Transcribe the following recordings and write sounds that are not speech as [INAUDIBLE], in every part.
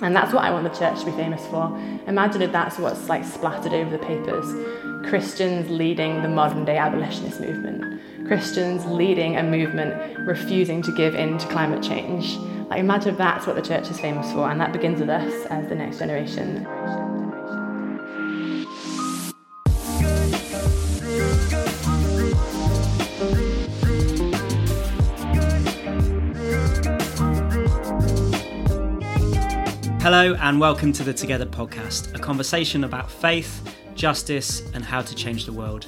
And that's what I want the church to be famous for. Imagine if that's what's like splattered over the papers. Christians leading the modern day abolitionist movement. Christians leading a movement refusing to give in to climate change. Like imagine if that's what the church is famous for, and that begins with us as the next generation. Hello, and welcome to the Together podcast, a conversation about faith, justice, and how to change the world.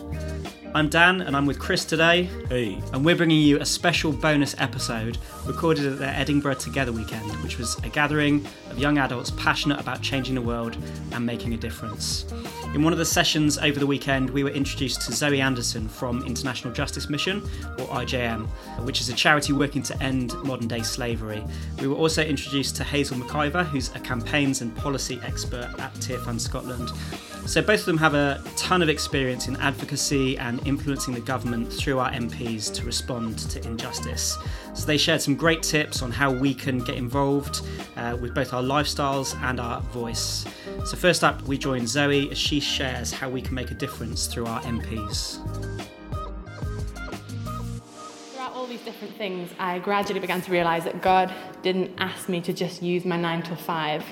I'm Dan, and I'm with Chris today. Hey. And we're bringing you a special bonus episode recorded at their Edinburgh Together weekend, which was a gathering of young adults passionate about changing the world and making a difference. In one of the sessions over the weekend, we were introduced to Zoe Anderson from International Justice Mission, or IJM, which is a charity working to end modern day slavery. We were also introduced to Hazel McIver, who's a campaigns and policy expert at Tearfund Scotland. So both of them have a ton of experience in advocacy and influencing the government through our MPs to respond to injustice. So they shared some great tips on how we can get involved uh, with both our lifestyles and our voice. So first up, we join Zoe as she shares how we can make a difference through our MPs. Throughout all these different things, I gradually began to realise that God didn't ask me to just use my nine to five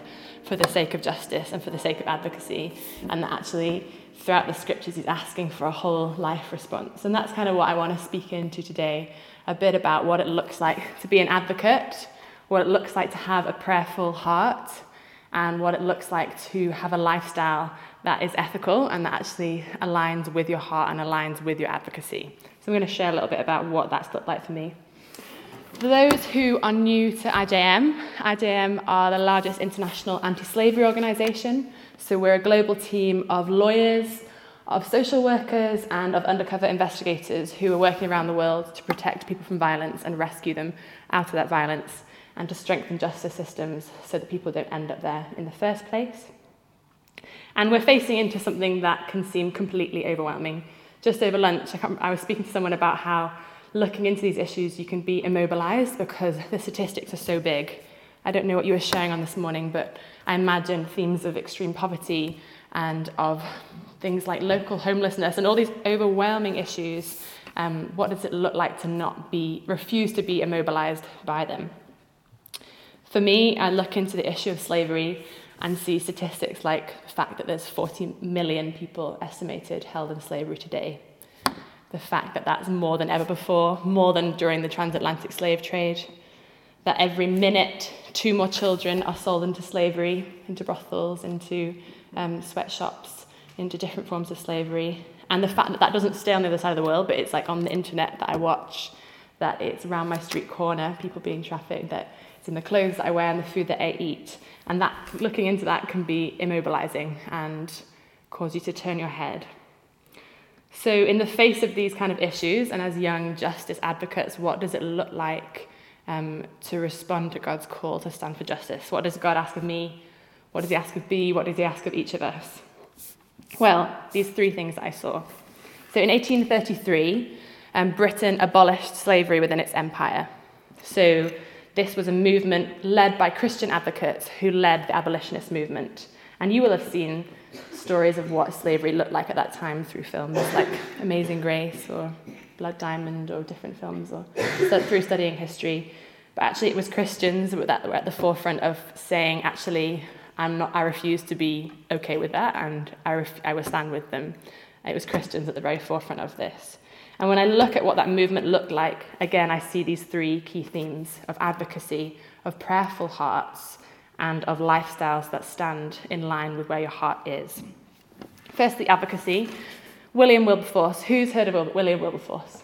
for the sake of justice and for the sake of advocacy, and that actually throughout the scriptures he's asking for a whole life response. And that's kind of what I want to speak into today a bit about what it looks like to be an advocate, what it looks like to have a prayerful heart, and what it looks like to have a lifestyle that is ethical and that actually aligns with your heart and aligns with your advocacy. So I'm going to share a little bit about what that's looked like for me. For those who are new to IJM, IJM are the largest international anti slavery organisation. So we're a global team of lawyers, of social workers, and of undercover investigators who are working around the world to protect people from violence and rescue them out of that violence and to strengthen justice systems so that people don't end up there in the first place. And we're facing into something that can seem completely overwhelming. Just over lunch, I, I was speaking to someone about how looking into these issues, you can be immobilized because [LAUGHS] the statistics are so big. I don't know what you were sharing on this morning, but I imagine themes of extreme poverty and of things like local homelessness and all these overwhelming issues. Um, what does it look like to not be, refuse to be immobilized by them? For me, I look into the issue of slavery and see statistics like the fact that there's 40 million people estimated held in slavery today the fact that that's more than ever before, more than during the transatlantic slave trade, that every minute two more children are sold into slavery, into brothels, into um, sweatshops, into different forms of slavery, and the fact that that doesn't stay on the other side of the world, but it's like on the internet that I watch, that it's around my street corner, people being trafficked, that it's in the clothes that I wear and the food that I eat, and that looking into that can be immobilizing and cause you to turn your head so, in the face of these kind of issues, and as young justice advocates, what does it look like um, to respond to God's call to stand for justice? What does God ask of me? What does He ask of me? What does He ask of each of us? Well, these three things I saw. So, in 1833, um, Britain abolished slavery within its empire. So, this was a movement led by Christian advocates who led the abolitionist movement. And you will have seen stories of what slavery looked like at that time through films like Amazing Grace or Blood Diamond or different films or through studying history. But actually, it was Christians that were at the forefront of saying, actually, I'm not, I refuse to be okay with that and I, ref, I will stand with them. It was Christians at the very forefront of this. And when I look at what that movement looked like, again, I see these three key themes of advocacy, of prayerful hearts, and of lifestyles that stand in line with where your heart is. Firstly, advocacy. William Wilberforce. Who's heard of William Wilberforce?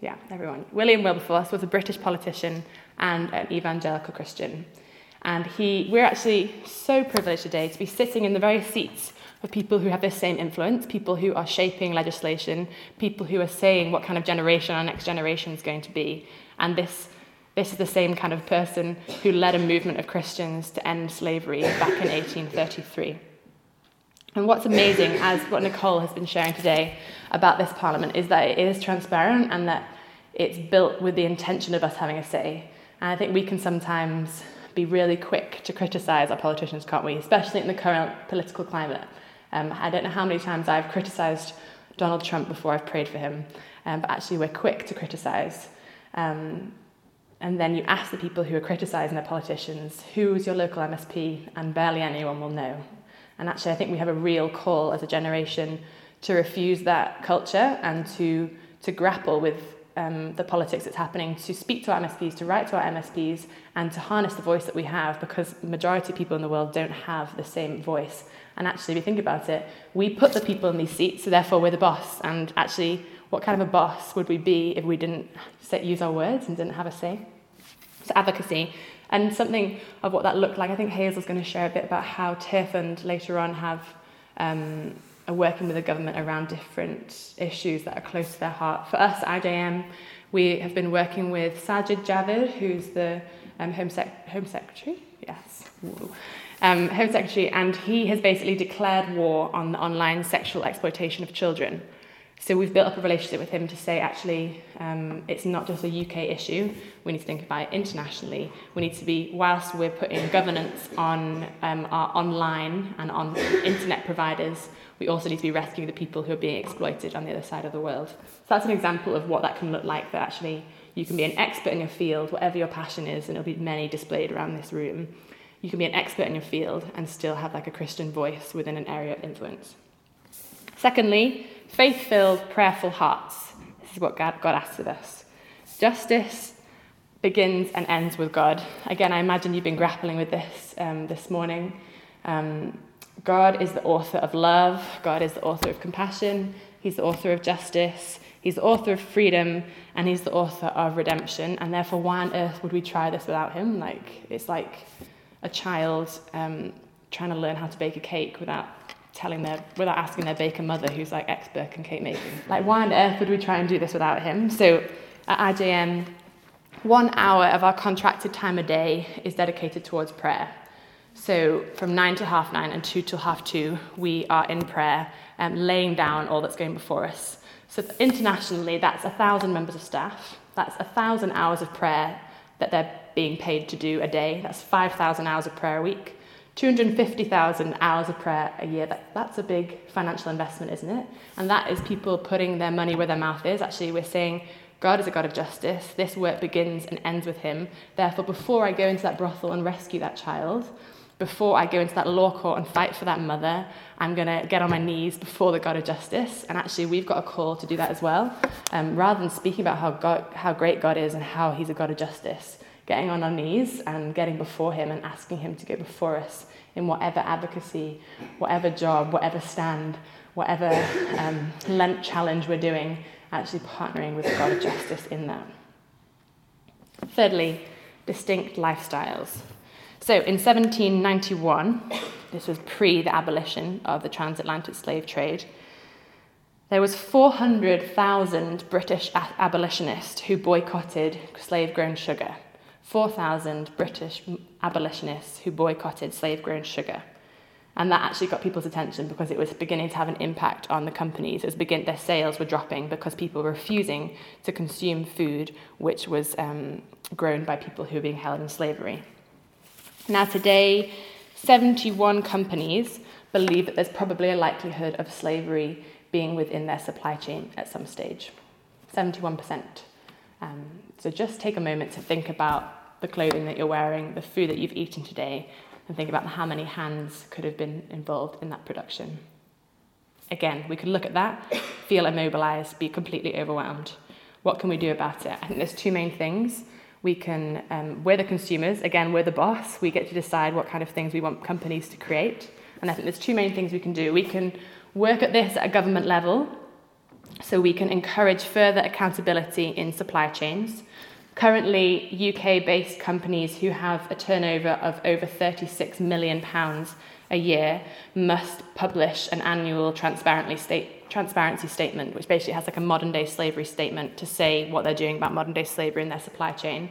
Yeah, everyone. William Wilberforce was a British politician and an evangelical Christian. And he, we're actually so privileged today to be sitting in the very seats of people who have this same influence, people who are shaping legislation, people who are saying what kind of generation our next generation is going to be. And this this is the same kind of person who led a movement of Christians to end slavery back in 1833. And what's amazing, as what Nicole has been sharing today about this parliament, is that it is transparent and that it's built with the intention of us having a say. And I think we can sometimes be really quick to criticise our politicians, can't we? Especially in the current political climate. Um, I don't know how many times I've criticised Donald Trump before I've prayed for him, um, but actually we're quick to criticise. Um, and then you ask the people who are criticising their politicians, who's your local MSP? And barely anyone will know. And actually, I think we have a real call as a generation to refuse that culture and to, to grapple with um, the politics that's happening, to speak to our MSPs, to write to our MSPs, and to harness the voice that we have because majority of people in the world don't have the same voice. And actually, if you think about it, we put the people in these seats, so therefore we're the boss. And actually, what kind of a boss would we be if we didn't use our words and didn't have a say? So, advocacy. And something of what that looked like, I think Hazel's going to share a bit about how Tearfund later on have um, are working with the government around different issues that are close to their heart. For us, IJM, we have been working with Sajid Javid, who's the um, Home, Sec- Home Secretary. Yes. Um, Home Secretary, and he has basically declared war on the online sexual exploitation of children. So we've built up a relationship with him to say, actually, um, it's not just a UK issue. We need to think about it internationally. We need to be, whilst we're putting governance on um, our online and on internet providers, we also need to be rescuing the people who are being exploited on the other side of the world. So that's an example of what that can look like, that actually you can be an expert in your field, whatever your passion is, and there'll be many displayed around this room. You can be an expert in your field and still have like a Christian voice within an area of influence. Secondly, faith filled, prayerful hearts. This is what God, God asks of us. Justice begins and ends with God. Again, I imagine you've been grappling with this um, this morning. Um, God is the author of love, God is the author of compassion, He's the author of justice, He's the author of freedom, and He's the author of redemption. And therefore, why on earth would we try this without Him? Like, it's like a child um, trying to learn how to bake a cake without telling their, without asking their baker mother, who's like expert in cake making. Like, why on earth would we try and do this without him? So at IJM, one hour of our contracted time a day is dedicated towards prayer. So from nine to half nine and two till half two, we are in prayer, um, laying down all that's going before us. So internationally, that's a thousand members of staff. That's a thousand hours of prayer that they're being paid to do a day. That's 5,000 hours of prayer a week. 250,000 hours of prayer a year, that, that's a big financial investment, isn't it? And that is people putting their money where their mouth is. Actually, we're saying God is a God of justice. This work begins and ends with Him. Therefore, before I go into that brothel and rescue that child, before I go into that law court and fight for that mother, I'm going to get on my knees before the God of justice. And actually, we've got a call to do that as well. Um, rather than speaking about how, God, how great God is and how He's a God of justice, getting on our knees and getting before Him and asking Him to go before us in whatever advocacy, whatever job, whatever stand, whatever um, Lent challenge we're doing, actually partnering with the God of justice in that. Thirdly, distinct lifestyles. So in 1791, this was pre the abolition of the transatlantic slave trade, there was 400,000 British abolitionists who boycotted slave-grown sugar. 4,000 British abolitionists who boycotted slave grown sugar. And that actually got people's attention because it was beginning to have an impact on the companies. Begin, their sales were dropping because people were refusing to consume food which was um, grown by people who were being held in slavery. Now, today, 71 companies believe that there's probably a likelihood of slavery being within their supply chain at some stage. 71%. Um, so just take a moment to think about the clothing that you're wearing, the food that you've eaten today, and think about how many hands could have been involved in that production. Again, we could look at that, feel immobilized, be completely overwhelmed. What can we do about it? I think there's two main things. We can, um, we're the consumers, again, we're the boss. We get to decide what kind of things we want companies to create. And I think there's two main things we can do. We can work at this at a government level, so we can encourage further accountability in supply chains. Currently, UK based companies who have a turnover of over £36 million a year must publish an annual transparently state, transparency statement, which basically has like a modern day slavery statement to say what they're doing about modern day slavery in their supply chain.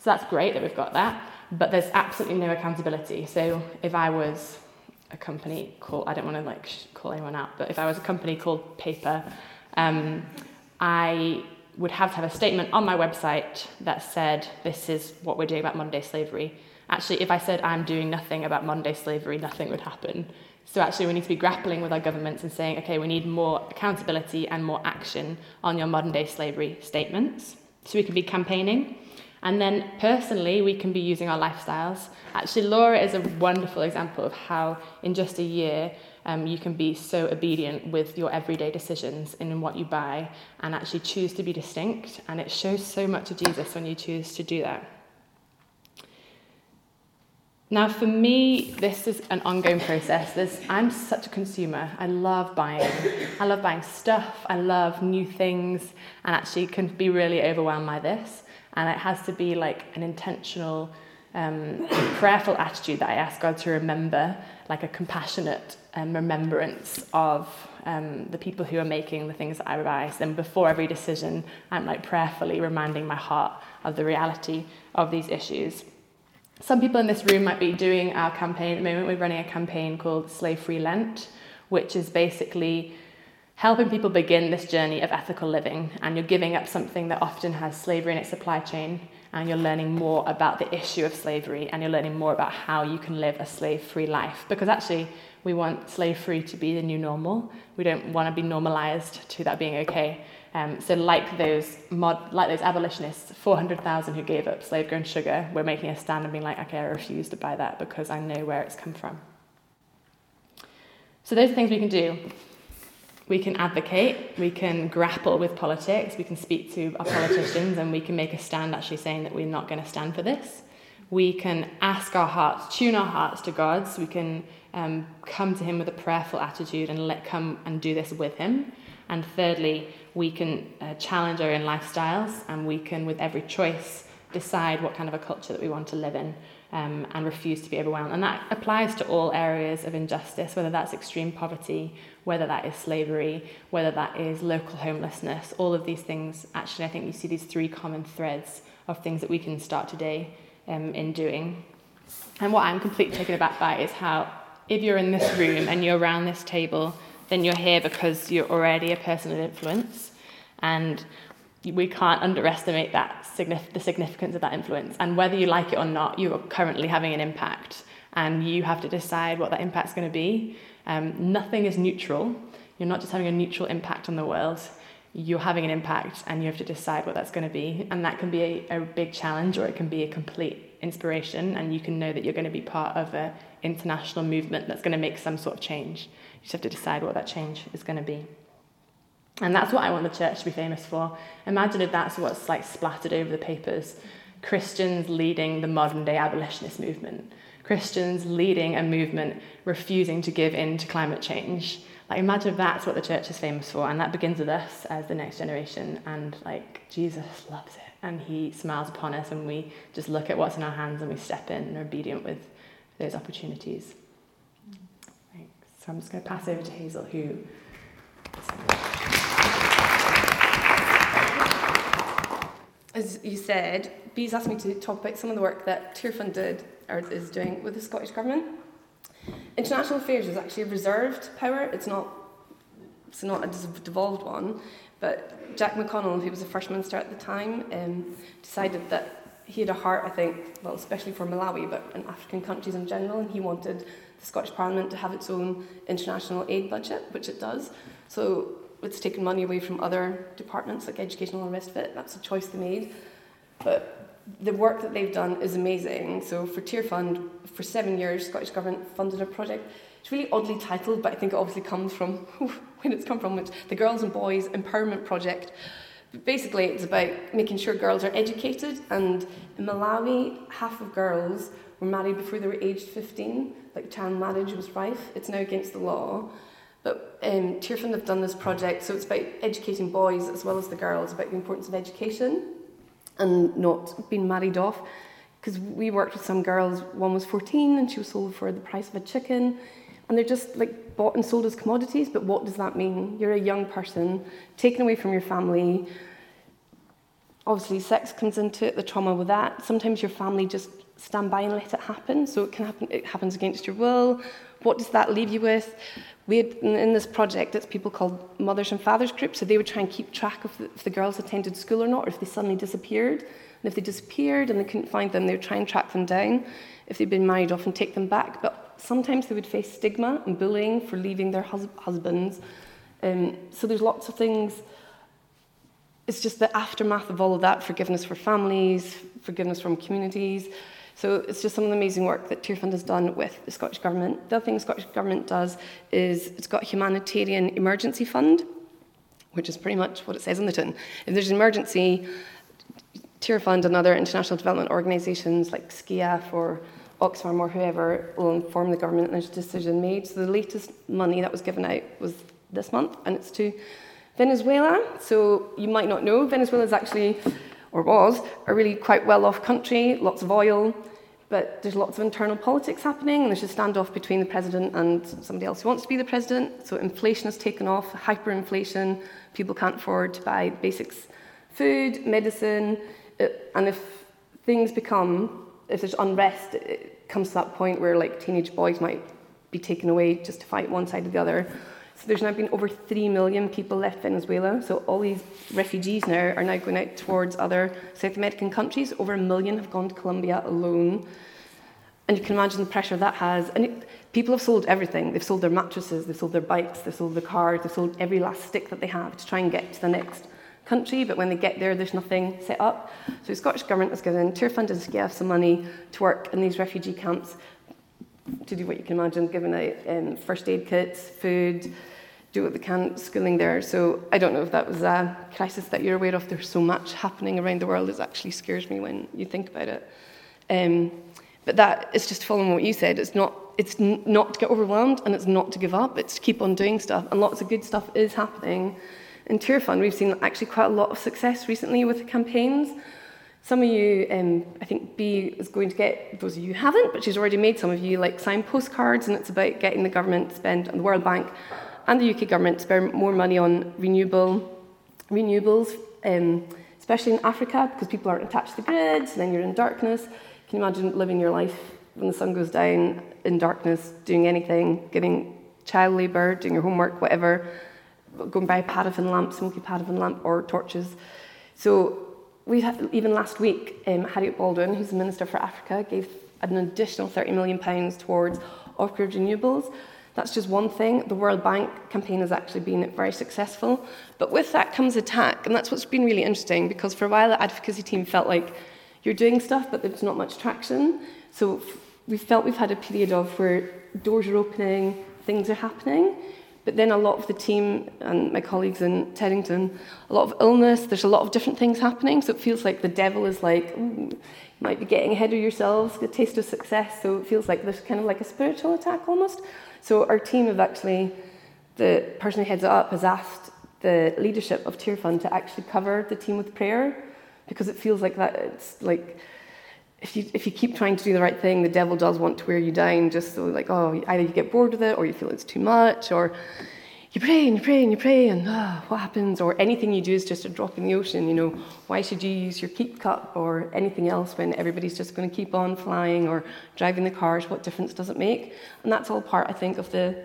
So that's great that we've got that, but there's absolutely no accountability. So if I was a company called, I don't want to like call anyone out, but if I was a company called Paper, um, I would have to have a statement on my website that said, this is what we're doing about modern day slavery. Actually, if I said I'm doing nothing about modern day slavery, nothing would happen. So actually, we need to be grappling with our governments and saying, okay, we need more accountability and more action on your modern day slavery statements. So we can be campaigning. And then personally, we can be using our lifestyles. Actually, Laura is a wonderful example of how, in just a year, um, you can be so obedient with your everyday decisions in what you buy and actually choose to be distinct. And it shows so much of Jesus when you choose to do that. Now, for me, this is an ongoing process. This, I'm such a consumer. I love buying. I love buying stuff. I love new things, and actually can be really overwhelmed by this. And it has to be like an intentional, um, [COUGHS] prayerful attitude that I ask God to remember, like a compassionate um, remembrance of um, the people who are making the things that I buy. Then, before every decision, I'm like prayerfully reminding my heart of the reality of these issues. Some people in this room might be doing our campaign at the moment. We're running a campaign called Slave Free Lent, which is basically helping people begin this journey of ethical living. And you're giving up something that often has slavery in its supply chain, and you're learning more about the issue of slavery, and you're learning more about how you can live a slave free life. Because actually, we want slave free to be the new normal. We don't want to be normalized to that being okay. Um, so, like those mod, like those abolitionists, 400,000 who gave up slave-grown sugar, we're making a stand and being like, okay, I refuse to buy that because I know where it's come from. So, those are things we can do. We can advocate, we can grapple with politics, we can speak to our politicians, and we can make a stand actually saying that we're not going to stand for this. We can ask our hearts, tune our hearts to God, so we can um, come to Him with a prayerful attitude and let come and do this with Him. And thirdly, we can uh, challenge our own lifestyles and we can, with every choice, decide what kind of a culture that we want to live in um, and refuse to be overwhelmed. And that applies to all areas of injustice, whether that's extreme poverty, whether that is slavery, whether that is local homelessness, all of these things. Actually, I think you see these three common threads of things that we can start today um, in doing. And what I'm completely taken aback by is how, if you're in this room and you're around this table, then you're here because you're already a person of influence. And we can't underestimate that the significance of that influence. And whether you like it or not, you are currently having an impact, and you have to decide what that impact's going to be. Um, nothing is neutral. You're not just having a neutral impact on the world. You're having an impact, and you have to decide what that's going to be. And that can be a, a big challenge, or it can be a complete inspiration. And you can know that you're going to be part of an international movement that's going to make some sort of change. You just have to decide what that change is going to be. And that's what I want the church to be famous for. Imagine if that's what's like splattered over the papers. Christians leading the modern day abolitionist movement. Christians leading a movement refusing to give in to climate change. Like imagine if that's what the church is famous for, and that begins with us as the next generation. And like Jesus loves it, and He smiles upon us, and we just look at what's in our hands and we step in and are obedient with those opportunities. Thanks. So I'm just going to pass over to Hazel, who. As you said, Bees asked me to talk about some of the work that Tearfund did or is doing with the Scottish Government. International affairs is actually a reserved power. It's not. It's not a devolved one. But Jack McConnell, who was the first minister at the time, um, decided that he had a heart, I think, well, especially for Malawi, but in African countries in general, and he wanted the Scottish Parliament to have its own international aid budget, which it does. So it's taken money away from other departments like education and rest of it. That's a choice they made. But the work that they've done is amazing. So for Tearfund, for seven years, Scottish Government funded a project. It's really oddly titled, but I think it obviously comes from [LAUGHS] when it's come from, which the Girls and Boys Empowerment Project. Basically, it's about making sure girls are educated. And in Malawi, half of girls were married before they were aged 15 like child marriage was rife. It's now against the law. But um, Tearfund have done this project, so it's about educating boys as well as the girls about the importance of education and not being married off. Because we worked with some girls, one was 14 and she was sold for the price of a chicken. And they're just like bought and sold as commodities, but what does that mean? You're a young person, taken away from your family. Obviously, sex comes into it, the trauma with that. Sometimes your family just stand by and let it happen. So it can happen. It happens against your will. What does that leave you with? We had in this project, it's people called mothers and fathers groups. So they would try and keep track of if the girls attended school or not, or if they suddenly disappeared. And if they disappeared and they couldn't find them, they would try and track them down. If they'd been married off and take them back. But sometimes they would face stigma and bullying for leaving their hus- husbands. Um, so there's lots of things. It's just the aftermath of all of that forgiveness for families, forgiveness from communities. So it's just some of the amazing work that Tearfund has done with the Scottish Government. The other thing the Scottish Government does is it's got a humanitarian emergency fund, which is pretty much what it says on the tin. If there's an emergency, Tearfund and other international development organisations like SCIAF or Oxfam or whoever will inform the government and there's a decision made. So the latest money that was given out was this month and it's to Venezuela. So you might not know, Venezuela is actually or was, a really quite well off country, lots of oil, but there's lots of internal politics happening, and there's a standoff between the president and somebody else who wants to be the president. So inflation has taken off, hyperinflation, people can't afford to buy basics food, medicine, uh, and if things become, if there's unrest, it comes to that point where like teenage boys might be taken away just to fight one side or the other. So there's now been over 3 million people left Venezuela. So all these refugees now are now going out towards other South American countries. Over a million have gone to Colombia alone. And you can imagine the pressure that has. And it, people have sold everything. They've sold their mattresses, they've sold their bikes, they've sold their cars, they've sold every last stick that they have to try and get to the next country. But when they get there, there's nothing set up. So the Scottish Government has given Tearfund and SCIAF some money to work in these refugee camps to do what you can imagine, giving out um, first aid kits, food, do what they can schooling there. So I don't know if that was a crisis that you're aware of. There's so much happening around the world. It actually scares me when you think about it. Um, but that is just following what you said. It's not. It's not to get overwhelmed, and it's not to give up. It's to keep on doing stuff, and lots of good stuff is happening. In Tearfund, we've seen actually quite a lot of success recently with the campaigns. Some of you, um, I think B is going to get, those of you who haven't, but she's already made some of you like sign postcards, and it's about getting the government to spend, and the World Bank and the UK government to spend more money on renewable renewables, um, especially in Africa, because people aren't attached to the grids, and then you're in darkness. Can you imagine living your life when the sun goes down in darkness, doing anything, giving child labour, doing your homework, whatever, going by paraffin lamp, smoky paraffin lamp, or torches? So we even last week, um, Harriet Baldwin, who's the Minister for Africa, gave an additional 30 million pounds towards off-grid renewables. That's just one thing. The World Bank campaign has actually been very successful. But with that comes attack, and that's what's been really interesting because for a while the advocacy team felt like you're doing stuff, but there's not much traction. So we felt we've had a period of where doors are opening, things are happening. But then a lot of the team and my colleagues in Teddington, a lot of illness, there's a lot of different things happening. So it feels like the devil is like, you might be getting ahead of yourselves, a taste of success. So it feels like there's kind of like a spiritual attack almost. So our team have actually, the person who heads it up has asked the leadership of Tearfund to actually cover the team with prayer because it feels like that it's like if you if you keep trying to do the right thing, the devil does want to wear you down just so like, oh, either you get bored with it or you feel it's too much or you pray and you pray and you pray and oh, what happens? Or anything you do is just a drop in the ocean you know. Why should you use your keep cup or anything else when everybody's just going to keep on flying or driving the cars? What difference does it make? And that's all part i think of the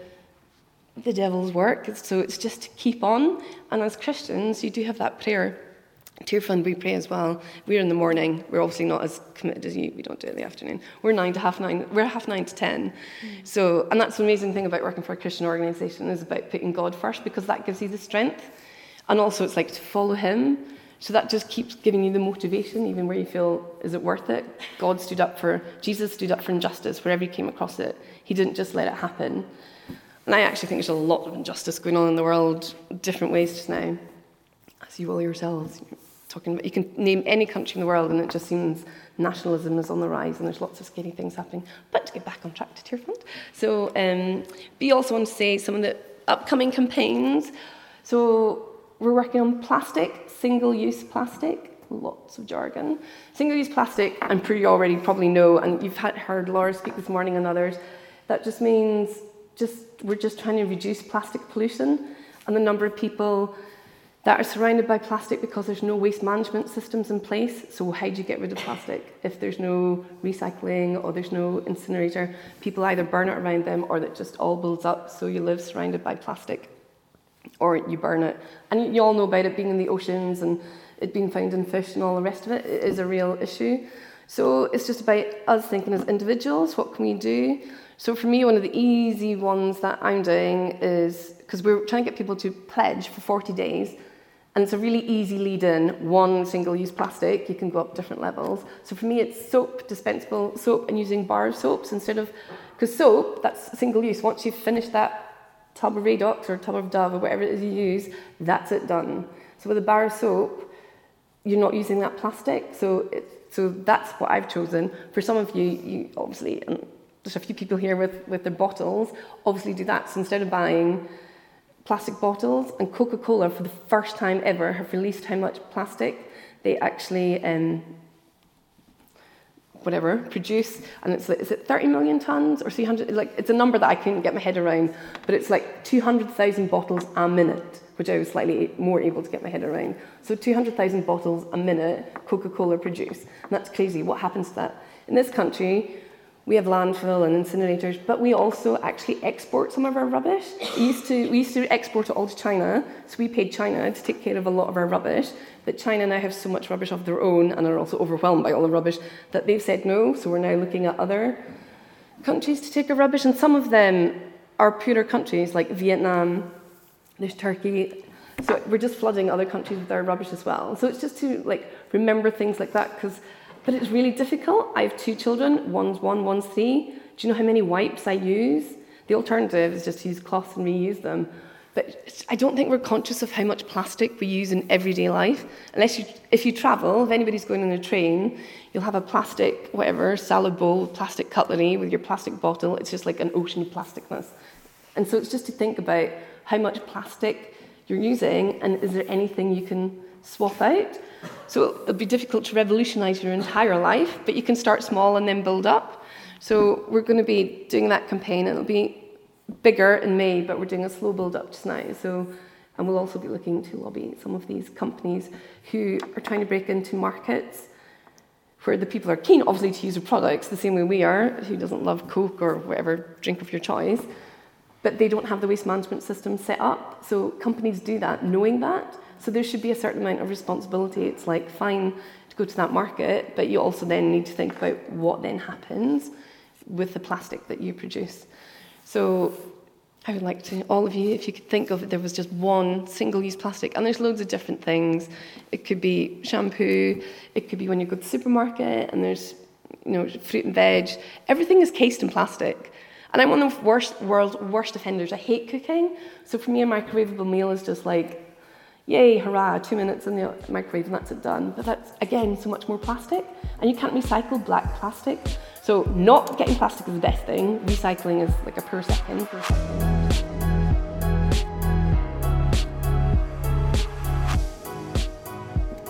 the devil's work. So it's just to keep on. And as christians you do have that prayer Tearfund, we pray as well. We're in the morning. We're obviously not as committed as you. We don't do it in the afternoon. We're nine to half nine. We're half nine to ten. Mm. So, and that's the amazing thing about working for a Christian organisation is about putting God first because that gives you the strength, and also it's like to follow Him. So that just keeps giving you the motivation, even where you feel, is it worth it? God stood up for Jesus stood up for injustice wherever he came across it. He didn't just let it happen. And I actually think there's a lot of injustice going on in the world, different ways just now, as you will yourselves talking about, you can name any country in the world and it just seems nationalism is on the rise and there's lots of scary things happening. But to get back on track to Tearfund. So um, we also want to say some of the upcoming campaigns. So we're working on plastic, single-use plastic, lots of jargon. Single-use plastic, I'm sure you already probably know, and you've had, heard Laura speak this morning and others, that just means just we're just trying to reduce plastic pollution and the number of people that are surrounded by plastic because there's no waste management systems in place. So, how do you get rid of plastic if there's no recycling or there's no incinerator? People either burn it around them or it just all builds up. So, you live surrounded by plastic or you burn it. And you all know about it being in the oceans and it being found in fish and all the rest of it, it is a real issue. So it's just about us thinking as individuals, what can we do? So for me, one of the easy ones that I'm doing is because we're trying to get people to pledge for 40 days. And it's a really easy lead in, one single use plastic, you can go up different levels. So for me, it's soap, dispensable soap, and using bar soaps instead of, because soap, that's single use. Once you've finished that tub of Radox or tub of Dove or whatever it is you use, that's it done. So with a bar soap, you're not using that plastic. So it, so that's what I've chosen. For some of you, you obviously, and there's a few people here with, with their bottles, obviously do that. So instead of buying plastic bottles, and Coca Cola, for the first time ever, have released how much plastic they actually, um, whatever, produce. And it's like, is it 30 million tons or 300? Like, it's a number that I couldn't get my head around, but it's like 200,000 bottles a minute which I was slightly more able to get my head around. So 200,000 bottles a minute Coca-Cola produce. And that's crazy. What happens to that? In this country, we have landfill and incinerators, but we also actually export some of our rubbish. We used to, we used to export it all to China, so we paid China to take care of a lot of our rubbish. But China now have so much rubbish of their own and are also overwhelmed by all the rubbish that they've said no. So we're now looking at other countries to take our rubbish, and some of them are poorer countries like Vietnam, there's Turkey. So we're just flooding other countries with our rubbish as well. So it's just to like remember things like that because, but it's really difficult. I have two children. One's one, one's three. Do you know how many wipes I use? The alternative is just use cloths and reuse them. But I don't think we're conscious of how much plastic we use in everyday life. Unless you, if you travel, if anybody's going on a train, you'll have a plastic, whatever, salad bowl, plastic cutlery with your plastic bottle. It's just like an ocean of plasticness. And so it's just to think about how much plastic you're using and is there anything you can swap out. So it'll be difficult to revolutionize your entire life, but you can start small and then build up. So we're going to be doing that campaign. It'll be bigger in May, but we're doing a slow build up just now. So, and we'll also be looking to lobby some of these companies who are trying to break into markets where the people are keen, obviously, to use the products the same way we are. Who doesn't love Coke or whatever drink of your choice? but they don't have the waste management system set up. So companies do that knowing that. So there should be a certain amount of responsibility. It's like fine to go to that market, but you also then need to think about what then happens with the plastic that you produce. So I would like to, all of you, if you could think of it, there was just one single use plastic, and there's loads of different things. It could be shampoo, it could be when you go to the supermarket and there's you know, fruit and veg. Everything is cased in plastic. And I'm one of the worst, world's worst offenders. I hate cooking. So for me, a microwavable meal is just like, yay, hurrah, two minutes in the microwave and that's it done. But that's, again, so much more plastic. And you can't recycle black plastic. So not getting plastic is the best thing. Recycling is like a per second. Per second.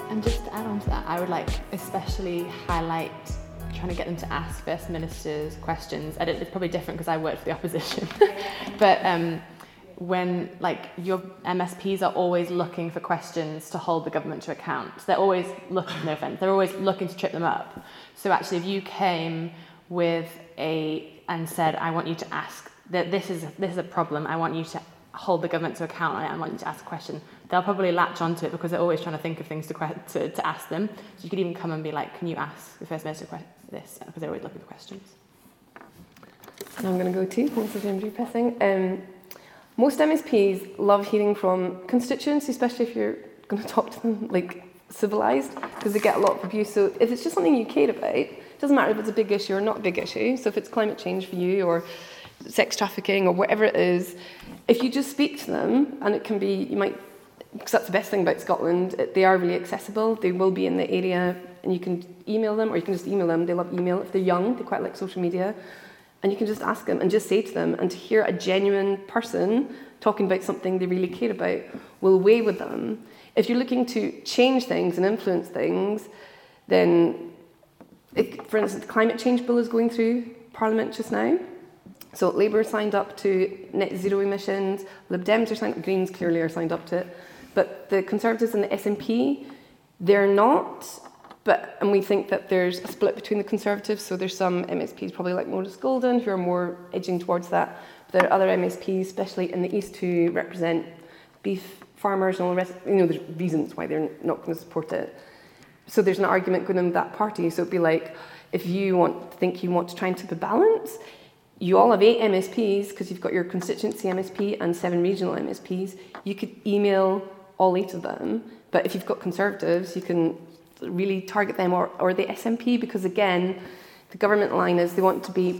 And just to add on to that, I would like especially highlight trying to get them to ask First Ministers questions. And it's probably different because I work for the opposition. [LAUGHS] but um, when like your MSPs are always looking for questions to hold the government to account. They're always looking, no offense, they're always looking to trip them up. So actually, if you came with a and said, I want you to ask that this is this is a problem. I want you to hold the government to account on it. I want you to ask a question. They'll probably latch onto it because they're always trying to think of things to, to, to ask them. So you could even come and be like, can you ask the First Minister this because they're always looking for questions. And I'm going to go to Mrs. Andrew Pissing. Um, most MSPs love hearing from constituents, especially if you're going [LAUGHS] to talk to them like civilized, because they get a lot of abuse. So if it's just something you care about, it doesn't matter if it's a big issue or not a big issue. So if it's climate change for you or sex trafficking or whatever it is, if you just speak to them, and it can be, you might, because that's the best thing about Scotland, they are really accessible. They will be in the area and you can email them or you can just email them. They love email. If they're young, they quite like social media. And you can just ask them and just say to them, and to hear a genuine person talking about something they really care about will weigh with them. If you're looking to change things and influence things, then, it, for instance, the climate change bill is going through Parliament just now. So Labour signed up to net zero emissions, Lib Dems are signed up, Greens clearly are signed up to it, but the Conservatives and the SNP, they're not. But, and we think that there's a split between the Conservatives, so there's some MSPs, probably like Maurice Golden, who are more edging towards that. But there are other MSPs, especially in the East, who represent beef farmers and all the rest. You know, there's reasons why they're not going to support it. So there's an argument going in with that party. So it'd be like, if you want think you want to try and tip a balance, you all have eight MSPs because you've got your constituency MSP and seven regional MSPs. You could email all eight of them. But if you've got conservatives, you can really target them or, or the SNP because, again, the government line is they want to be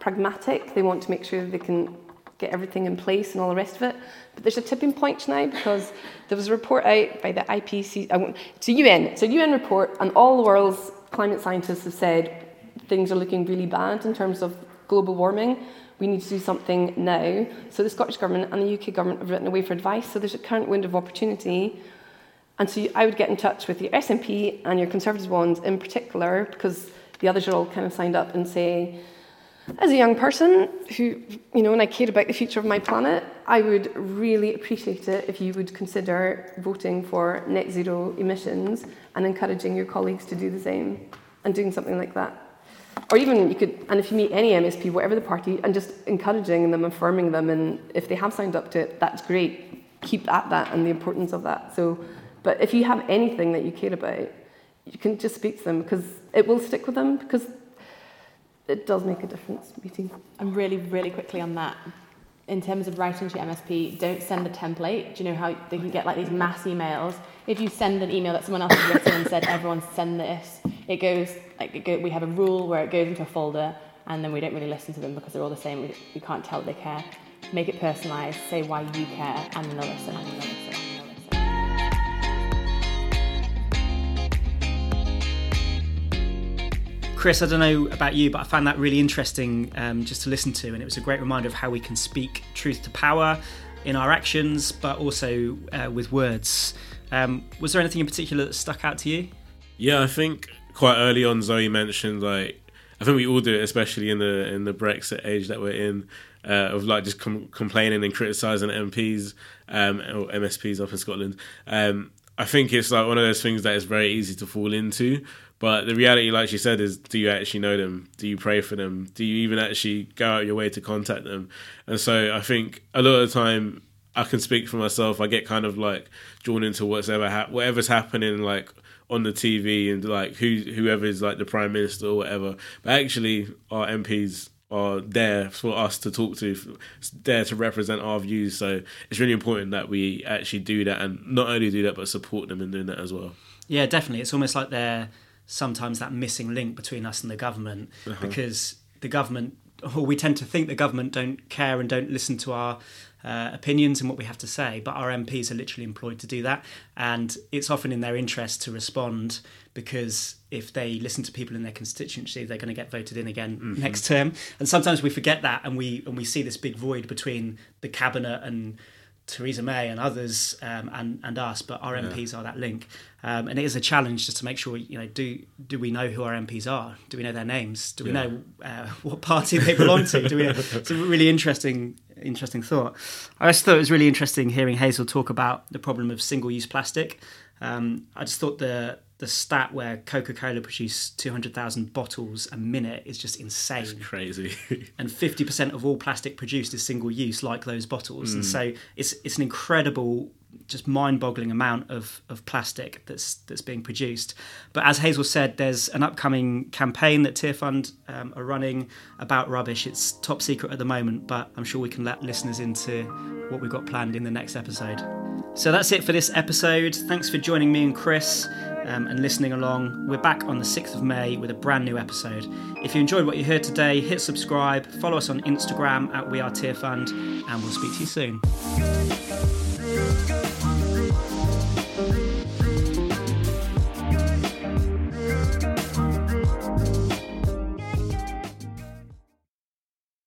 pragmatic, they want to make sure they can get everything in place and all the rest of it. But there's a tipping point now because there was a report out by the IPC, uh, it's a UN, it's a UN report, and all the world's climate scientists have said things are looking really bad in terms of global warming. We need to do something now. So the Scottish Government and the UK Government have written away for advice. So there's a current window of opportunity and so I would get in touch with your SNP and your Conservative ones in particular, because the others are all kind of signed up and say, as a young person who, you know, and I cared about the future of my planet, I would really appreciate it if you would consider voting for net zero emissions and encouraging your colleagues to do the same and doing something like that. Or even you could, and if you meet any MSP, whatever the party, and just encouraging them, affirming them, and if they have signed up to it, that's great. Keep at that and the importance of that. So but if you have anything that you care about, you can just speak to them because it will stick with them because it does make a difference meeting. And really, really quickly on that, in terms of writing to your MSP, don't send a template. Do you know how they can get like these mass emails? If you send an email that someone else has written and said, everyone send this, it goes, like it go, we have a rule where it goes into a folder and then we don't really listen to them because they're all the same. We, we can't tell they care. Make it personalised, say why you care, and then they'll listen, and they'll listen. Chris, I don't know about you, but I found that really interesting um, just to listen to, and it was a great reminder of how we can speak truth to power in our actions, but also uh, with words. Um, was there anything in particular that stuck out to you? Yeah, I think quite early on, Zoe mentioned like I think we all do it, especially in the in the Brexit age that we're in, uh, of like just com- complaining and criticising MPs um, or MSPs up in Scotland. Um, I think it's like one of those things that is very easy to fall into. But the reality, like she said, is do you actually know them? Do you pray for them? Do you even actually go out your way to contact them? And so I think a lot of the time, I can speak for myself. I get kind of like drawn into whatever ha- whatever's happening, like on the TV and like who whoever is like the prime minister or whatever. But actually, our MPs are there for us to talk to, there to represent our views. So it's really important that we actually do that and not only do that, but support them in doing that as well. Yeah, definitely. It's almost like they're sometimes that missing link between us and the government uh-huh. because the government or we tend to think the government don't care and don't listen to our uh, opinions and what we have to say, but our MPs are literally employed to do that, and it's often in their interest to respond because if they listen to people in their constituency, they're going to get voted in again mm-hmm. next term. And sometimes we forget that, and we and we see this big void between the cabinet and Theresa May and others um, and and us, but our MPs yeah. are that link, um, and it is a challenge just to make sure you know do do we know who our MPs are? Do we know their names? Do we yeah. know uh, [LAUGHS] what party they belong to? Do we? It's a really interesting interesting thought. I just thought it was really interesting hearing Hazel talk about the problem of single use plastic. Um, I just thought the the stat where Coca Cola produce 200,000 bottles a minute is just insane. That's crazy. [LAUGHS] and 50% of all plastic produced is single use, like those bottles. Mm. And so it's, it's an incredible, just mind boggling amount of, of plastic that's, that's being produced. But as Hazel said, there's an upcoming campaign that Tearfund um, are running about rubbish. It's top secret at the moment, but I'm sure we can let listeners into what we've got planned in the next episode. So that's it for this episode. Thanks for joining me and Chris um, and listening along. We're back on the 6th of May with a brand new episode. If you enjoyed what you heard today, hit subscribe, follow us on Instagram at We Are Tearfund, and we'll speak to you soon.